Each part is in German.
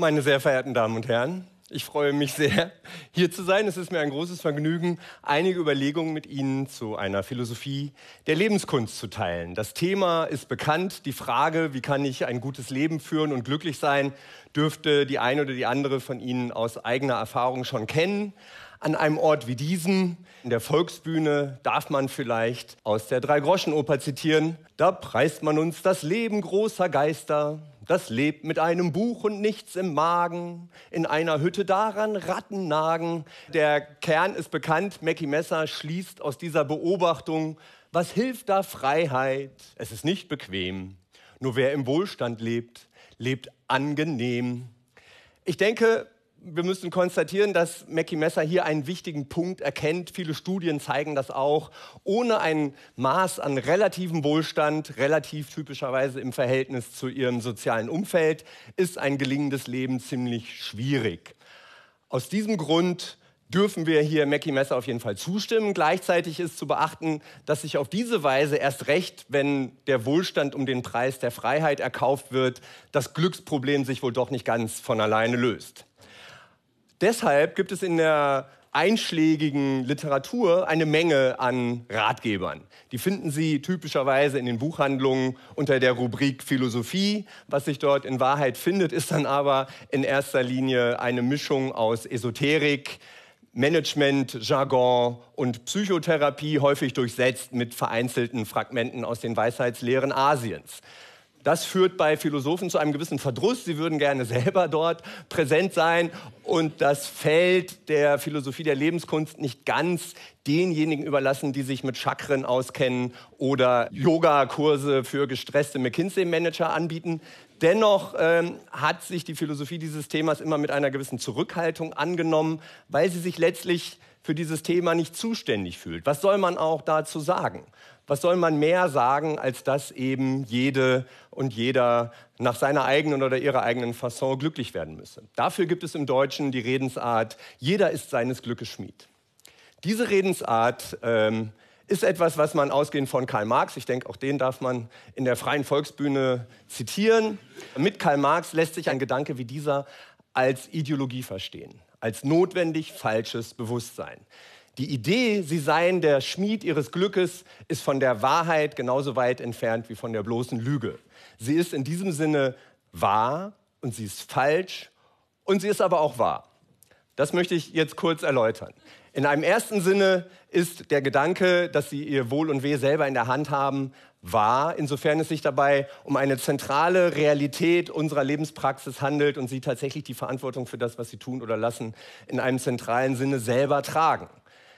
Meine sehr verehrten Damen und Herren, ich freue mich sehr, hier zu sein. Es ist mir ein großes Vergnügen, einige Überlegungen mit Ihnen zu einer Philosophie der Lebenskunst zu teilen. Das Thema ist bekannt. Die Frage, wie kann ich ein gutes Leben führen und glücklich sein, dürfte die eine oder die andere von Ihnen aus eigener Erfahrung schon kennen. An einem Ort wie diesem, in der Volksbühne, darf man vielleicht aus der Drei-Groschen-Oper zitieren. Da preist man uns das Leben großer Geister, das lebt mit einem Buch und nichts im Magen, in einer Hütte daran Ratten nagen. Der Kern ist bekannt, Mackie Messer schließt aus dieser Beobachtung, was hilft da Freiheit? Es ist nicht bequem. Nur wer im Wohlstand lebt, lebt angenehm. Ich denke, wir müssen konstatieren, dass Mackie Messer hier einen wichtigen Punkt erkennt. Viele Studien zeigen das auch. Ohne ein Maß an relativem Wohlstand, relativ typischerweise im Verhältnis zu ihrem sozialen Umfeld, ist ein gelingendes Leben ziemlich schwierig. Aus diesem Grund dürfen wir hier Mackie Messer auf jeden Fall zustimmen. Gleichzeitig ist zu beachten, dass sich auf diese Weise erst recht, wenn der Wohlstand um den Preis der Freiheit erkauft wird, das Glücksproblem sich wohl doch nicht ganz von alleine löst. Deshalb gibt es in der einschlägigen Literatur eine Menge an Ratgebern. Die finden Sie typischerweise in den Buchhandlungen unter der Rubrik Philosophie. Was sich dort in Wahrheit findet, ist dann aber in erster Linie eine Mischung aus Esoterik, Management, Jargon und Psychotherapie, häufig durchsetzt mit vereinzelten Fragmenten aus den Weisheitslehren Asiens. Das führt bei Philosophen zu einem gewissen Verdruss. Sie würden gerne selber dort präsent sein und das Feld der Philosophie der Lebenskunst nicht ganz denjenigen überlassen, die sich mit Chakren auskennen oder Yogakurse für gestresste McKinsey-Manager anbieten. Dennoch ähm, hat sich die Philosophie dieses Themas immer mit einer gewissen Zurückhaltung angenommen, weil sie sich letztlich für dieses Thema nicht zuständig fühlt. Was soll man auch dazu sagen? was soll man mehr sagen, als dass eben jede und jeder nach seiner eigenen oder ihrer eigenen Fasson glücklich werden müsse. Dafür gibt es im Deutschen die Redensart, jeder ist seines Glückes Schmied. Diese Redensart ähm, ist etwas, was man ausgehend von Karl Marx, ich denke, auch den darf man in der freien Volksbühne zitieren. Mit Karl Marx lässt sich ein Gedanke wie dieser als Ideologie verstehen, als notwendig falsches Bewusstsein. Die Idee, sie seien der Schmied ihres Glückes, ist von der Wahrheit genauso weit entfernt wie von der bloßen Lüge. Sie ist in diesem Sinne wahr und sie ist falsch und sie ist aber auch wahr. Das möchte ich jetzt kurz erläutern. In einem ersten Sinne ist der Gedanke, dass sie ihr Wohl und Weh selber in der Hand haben, wahr, insofern es sich dabei um eine zentrale Realität unserer Lebenspraxis handelt und sie tatsächlich die Verantwortung für das, was sie tun oder lassen, in einem zentralen Sinne selber tragen.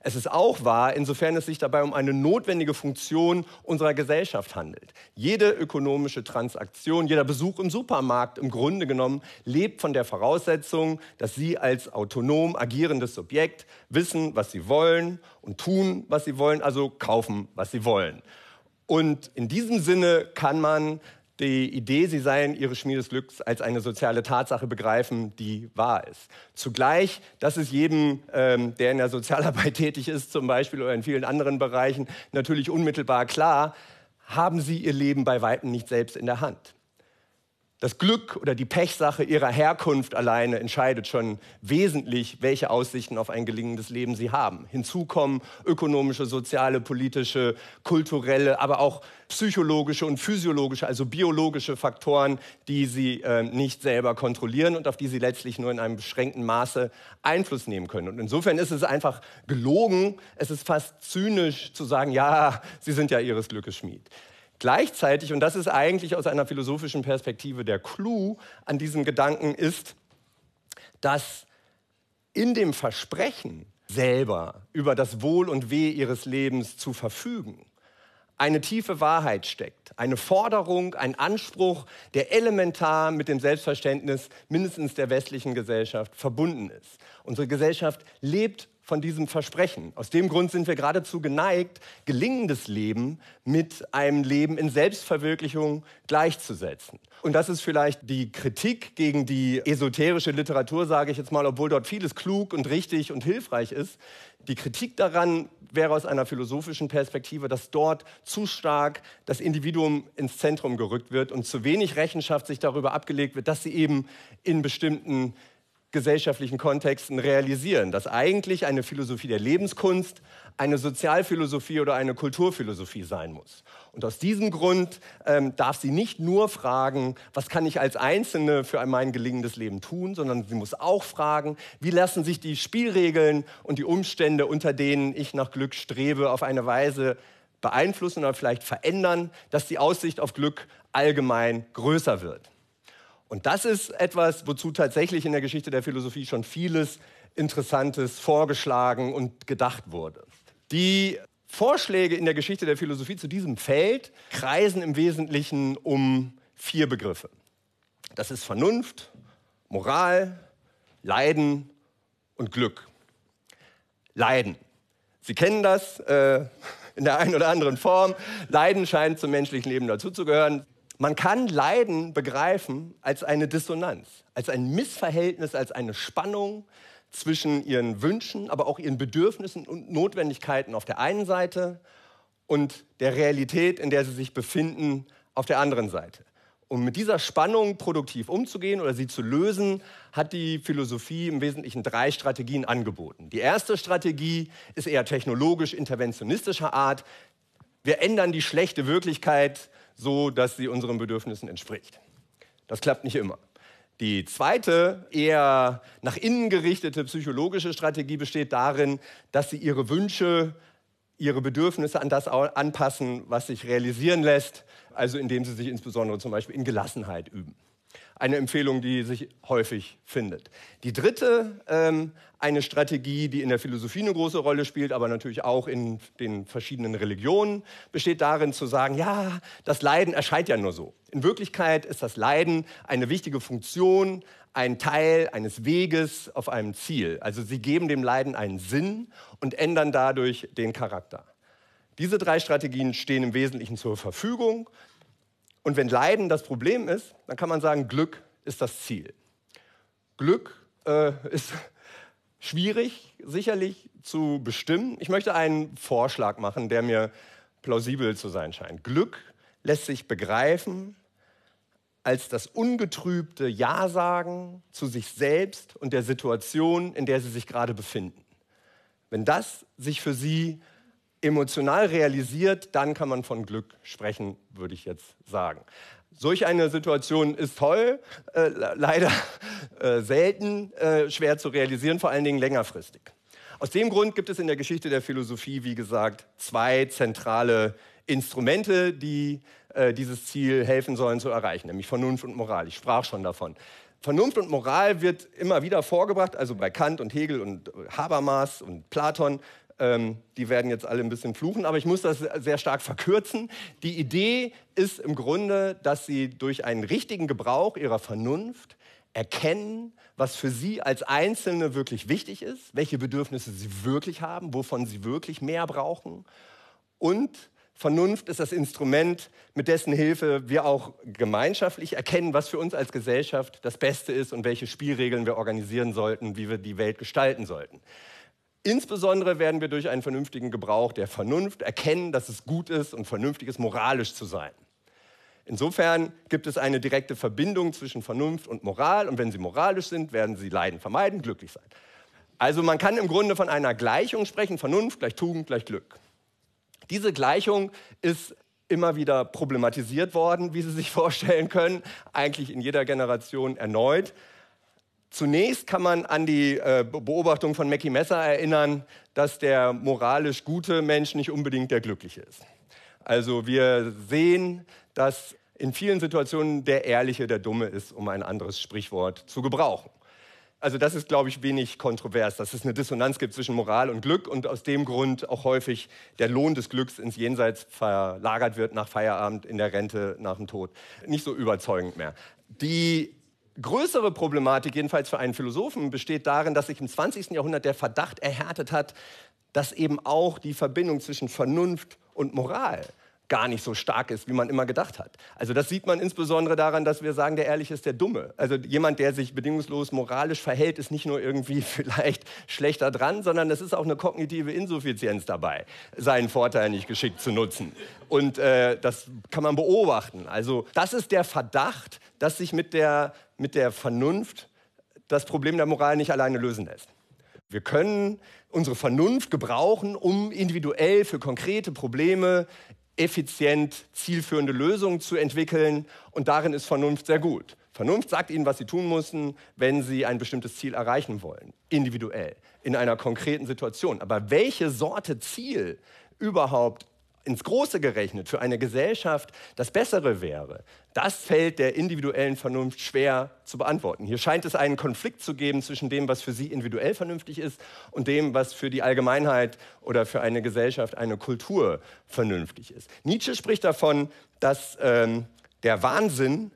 Es ist auch wahr, insofern es sich dabei um eine notwendige Funktion unserer Gesellschaft handelt. Jede ökonomische Transaktion, jeder Besuch im Supermarkt im Grunde genommen lebt von der Voraussetzung, dass Sie als autonom agierendes Subjekt wissen, was Sie wollen und tun, was Sie wollen, also kaufen, was Sie wollen. Und in diesem Sinne kann man die Idee, sie seien ihre Schmiede des Glücks als eine soziale Tatsache begreifen, die wahr ist. Zugleich, das ist jedem, ähm, der in der Sozialarbeit tätig ist, zum Beispiel oder in vielen anderen Bereichen, natürlich unmittelbar klar, haben sie ihr Leben bei Weitem nicht selbst in der Hand. Das Glück oder die Pechsache ihrer Herkunft alleine entscheidet schon wesentlich, welche Aussichten auf ein gelingendes Leben sie haben. Hinzu kommen ökonomische, soziale, politische, kulturelle, aber auch psychologische und physiologische, also biologische Faktoren, die sie äh, nicht selber kontrollieren und auf die sie letztlich nur in einem beschränkten Maße Einfluss nehmen können. Und insofern ist es einfach gelogen, es ist fast zynisch zu sagen, ja, sie sind ja ihres Glückes Schmied. Gleichzeitig, und das ist eigentlich aus einer philosophischen Perspektive der Clou an diesem Gedanken, ist, dass in dem Versprechen selber über das Wohl und Weh ihres Lebens zu verfügen, eine tiefe Wahrheit steckt, eine Forderung, ein Anspruch, der elementar mit dem Selbstverständnis mindestens der westlichen Gesellschaft verbunden ist. Unsere Gesellschaft lebt von diesem Versprechen. Aus dem Grund sind wir geradezu geneigt, gelingendes Leben mit einem Leben in Selbstverwirklichung gleichzusetzen. Und das ist vielleicht die Kritik gegen die esoterische Literatur, sage ich jetzt mal, obwohl dort vieles klug und richtig und hilfreich ist. Die Kritik daran wäre aus einer philosophischen Perspektive, dass dort zu stark das Individuum ins Zentrum gerückt wird und zu wenig Rechenschaft sich darüber abgelegt wird, dass sie eben in bestimmten gesellschaftlichen Kontexten realisieren, dass eigentlich eine Philosophie der Lebenskunst eine Sozialphilosophie oder eine Kulturphilosophie sein muss. Und aus diesem Grund ähm, darf sie nicht nur fragen, was kann ich als Einzelne für mein gelingendes Leben tun, sondern sie muss auch fragen, wie lassen sich die Spielregeln und die Umstände, unter denen ich nach Glück strebe, auf eine Weise beeinflussen oder vielleicht verändern, dass die Aussicht auf Glück allgemein größer wird. Und das ist etwas, wozu tatsächlich in der Geschichte der Philosophie schon vieles Interessantes vorgeschlagen und gedacht wurde. Die Vorschläge in der Geschichte der Philosophie zu diesem Feld kreisen im Wesentlichen um vier Begriffe. Das ist Vernunft, Moral, Leiden und Glück. Leiden. Sie kennen das äh, in der einen oder anderen Form. Leiden scheint zum menschlichen Leben dazuzugehören. Man kann Leiden begreifen als eine Dissonanz, als ein Missverhältnis, als eine Spannung zwischen ihren Wünschen, aber auch ihren Bedürfnissen und Notwendigkeiten auf der einen Seite und der Realität, in der sie sich befinden, auf der anderen Seite. Um mit dieser Spannung produktiv umzugehen oder sie zu lösen, hat die Philosophie im Wesentlichen drei Strategien angeboten. Die erste Strategie ist eher technologisch interventionistischer Art. Wir ändern die schlechte Wirklichkeit so, dass sie unseren Bedürfnissen entspricht. Das klappt nicht immer. Die zweite, eher nach innen gerichtete psychologische Strategie besteht darin, dass sie ihre Wünsche, ihre Bedürfnisse an das anpassen, was sich realisieren lässt, also indem sie sich insbesondere zum Beispiel in Gelassenheit üben eine Empfehlung, die sich häufig findet. Die dritte, ähm, eine Strategie, die in der Philosophie eine große Rolle spielt, aber natürlich auch in den verschiedenen Religionen, besteht darin zu sagen, ja, das Leiden erscheint ja nur so. In Wirklichkeit ist das Leiden eine wichtige Funktion, ein Teil eines Weges auf einem Ziel. Also sie geben dem Leiden einen Sinn und ändern dadurch den Charakter. Diese drei Strategien stehen im Wesentlichen zur Verfügung. Und wenn Leiden das Problem ist, dann kann man sagen, Glück ist das Ziel. Glück äh, ist schwierig, sicherlich zu bestimmen. Ich möchte einen Vorschlag machen, der mir plausibel zu sein scheint. Glück lässt sich begreifen als das ungetrübte Ja-Sagen zu sich selbst und der Situation, in der Sie sich gerade befinden. Wenn das sich für Sie emotional realisiert, dann kann man von Glück sprechen, würde ich jetzt sagen. Solch eine Situation ist toll, äh, leider äh, selten, äh, schwer zu realisieren, vor allen Dingen längerfristig. Aus dem Grund gibt es in der Geschichte der Philosophie, wie gesagt, zwei zentrale Instrumente, die äh, dieses Ziel helfen sollen zu erreichen, nämlich Vernunft und Moral. Ich sprach schon davon. Vernunft und Moral wird immer wieder vorgebracht, also bei Kant und Hegel und Habermas und Platon ähm, die werden jetzt alle ein bisschen fluchen, aber ich muss das sehr stark verkürzen. Die Idee ist im Grunde, dass sie durch einen richtigen Gebrauch ihrer Vernunft erkennen, was für sie als Einzelne wirklich wichtig ist, welche Bedürfnisse sie wirklich haben, wovon sie wirklich mehr brauchen. Und Vernunft ist das Instrument, mit dessen Hilfe wir auch gemeinschaftlich erkennen, was für uns als Gesellschaft das Beste ist und welche Spielregeln wir organisieren sollten, wie wir die Welt gestalten sollten. Insbesondere werden wir durch einen vernünftigen Gebrauch der Vernunft erkennen, dass es gut ist und vernünftig ist, moralisch zu sein. Insofern gibt es eine direkte Verbindung zwischen Vernunft und Moral und wenn sie moralisch sind, werden sie Leiden vermeiden, glücklich sein. Also man kann im Grunde von einer Gleichung sprechen, Vernunft gleich Tugend gleich Glück. Diese Gleichung ist immer wieder problematisiert worden, wie Sie sich vorstellen können, eigentlich in jeder Generation erneut. Zunächst kann man an die äh, Beobachtung von Mackie Messer erinnern, dass der moralisch gute Mensch nicht unbedingt der glückliche ist. Also wir sehen, dass in vielen Situationen der Ehrliche der Dumme ist, um ein anderes Sprichwort zu gebrauchen. Also das ist, glaube ich, wenig kontrovers, dass es eine Dissonanz gibt zwischen Moral und Glück und aus dem Grund auch häufig der Lohn des Glücks ins Jenseits verlagert wird nach Feierabend, in der Rente, nach dem Tod. Nicht so überzeugend mehr. Die größere Problematik, jedenfalls für einen Philosophen, besteht darin, dass sich im 20. Jahrhundert der Verdacht erhärtet hat, dass eben auch die Verbindung zwischen Vernunft und Moral gar nicht so stark ist, wie man immer gedacht hat. Also das sieht man insbesondere daran, dass wir sagen, der Ehrliche ist der Dumme. Also jemand, der sich bedingungslos moralisch verhält, ist nicht nur irgendwie vielleicht schlechter dran, sondern es ist auch eine kognitive Insuffizienz dabei, seinen Vorteil nicht geschickt zu nutzen. Und äh, das kann man beobachten. Also das ist der Verdacht, dass sich mit der, mit der Vernunft das Problem der Moral nicht alleine lösen lässt. Wir können unsere Vernunft gebrauchen, um individuell für konkrete Probleme effizient zielführende Lösungen zu entwickeln. Und darin ist Vernunft sehr gut. Vernunft sagt ihnen, was sie tun müssen, wenn sie ein bestimmtes Ziel erreichen wollen, individuell, in einer konkreten Situation. Aber welche Sorte Ziel überhaupt ins Große gerechnet für eine Gesellschaft das Bessere wäre, das fällt der individuellen Vernunft schwer zu beantworten. Hier scheint es einen Konflikt zu geben zwischen dem, was für sie individuell vernünftig ist und dem, was für die Allgemeinheit oder für eine Gesellschaft, eine Kultur vernünftig ist. Nietzsche spricht davon, dass ähm, der Wahnsinn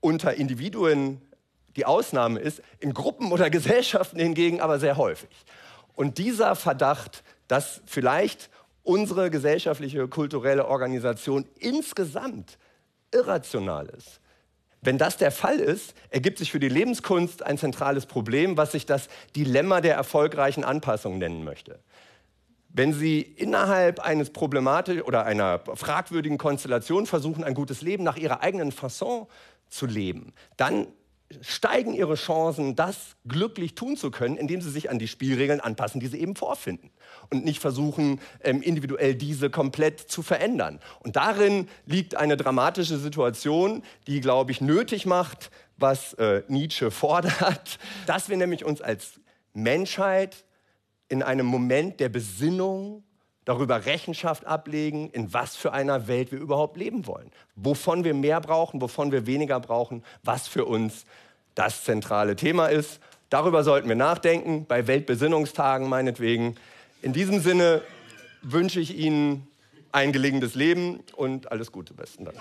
unter Individuen die Ausnahme ist, in Gruppen oder Gesellschaften hingegen aber sehr häufig. Und dieser Verdacht, dass vielleicht unsere gesellschaftliche, kulturelle Organisation insgesamt irrational ist. Wenn das der Fall ist, ergibt sich für die Lebenskunst ein zentrales Problem, was sich das Dilemma der erfolgreichen Anpassung nennen möchte. Wenn Sie innerhalb eines problematischen oder einer fragwürdigen Konstellation versuchen, ein gutes Leben nach Ihrer eigenen Fasson zu leben, dann steigen ihre Chancen, das glücklich tun zu können, indem sie sich an die Spielregeln anpassen, die sie eben vorfinden und nicht versuchen, ähm, individuell diese komplett zu verändern. Und darin liegt eine dramatische Situation, die, glaube ich, nötig macht, was äh, Nietzsche fordert, dass wir nämlich uns als Menschheit in einem Moment der Besinnung darüber Rechenschaft ablegen, in was für einer Welt wir überhaupt leben wollen. Wovon wir mehr brauchen, wovon wir weniger brauchen, was für uns das zentrale Thema ist. Darüber sollten wir nachdenken, bei Weltbesinnungstagen meinetwegen. In diesem Sinne wünsche ich Ihnen ein gelingendes Leben und alles Gute. Besten Dank.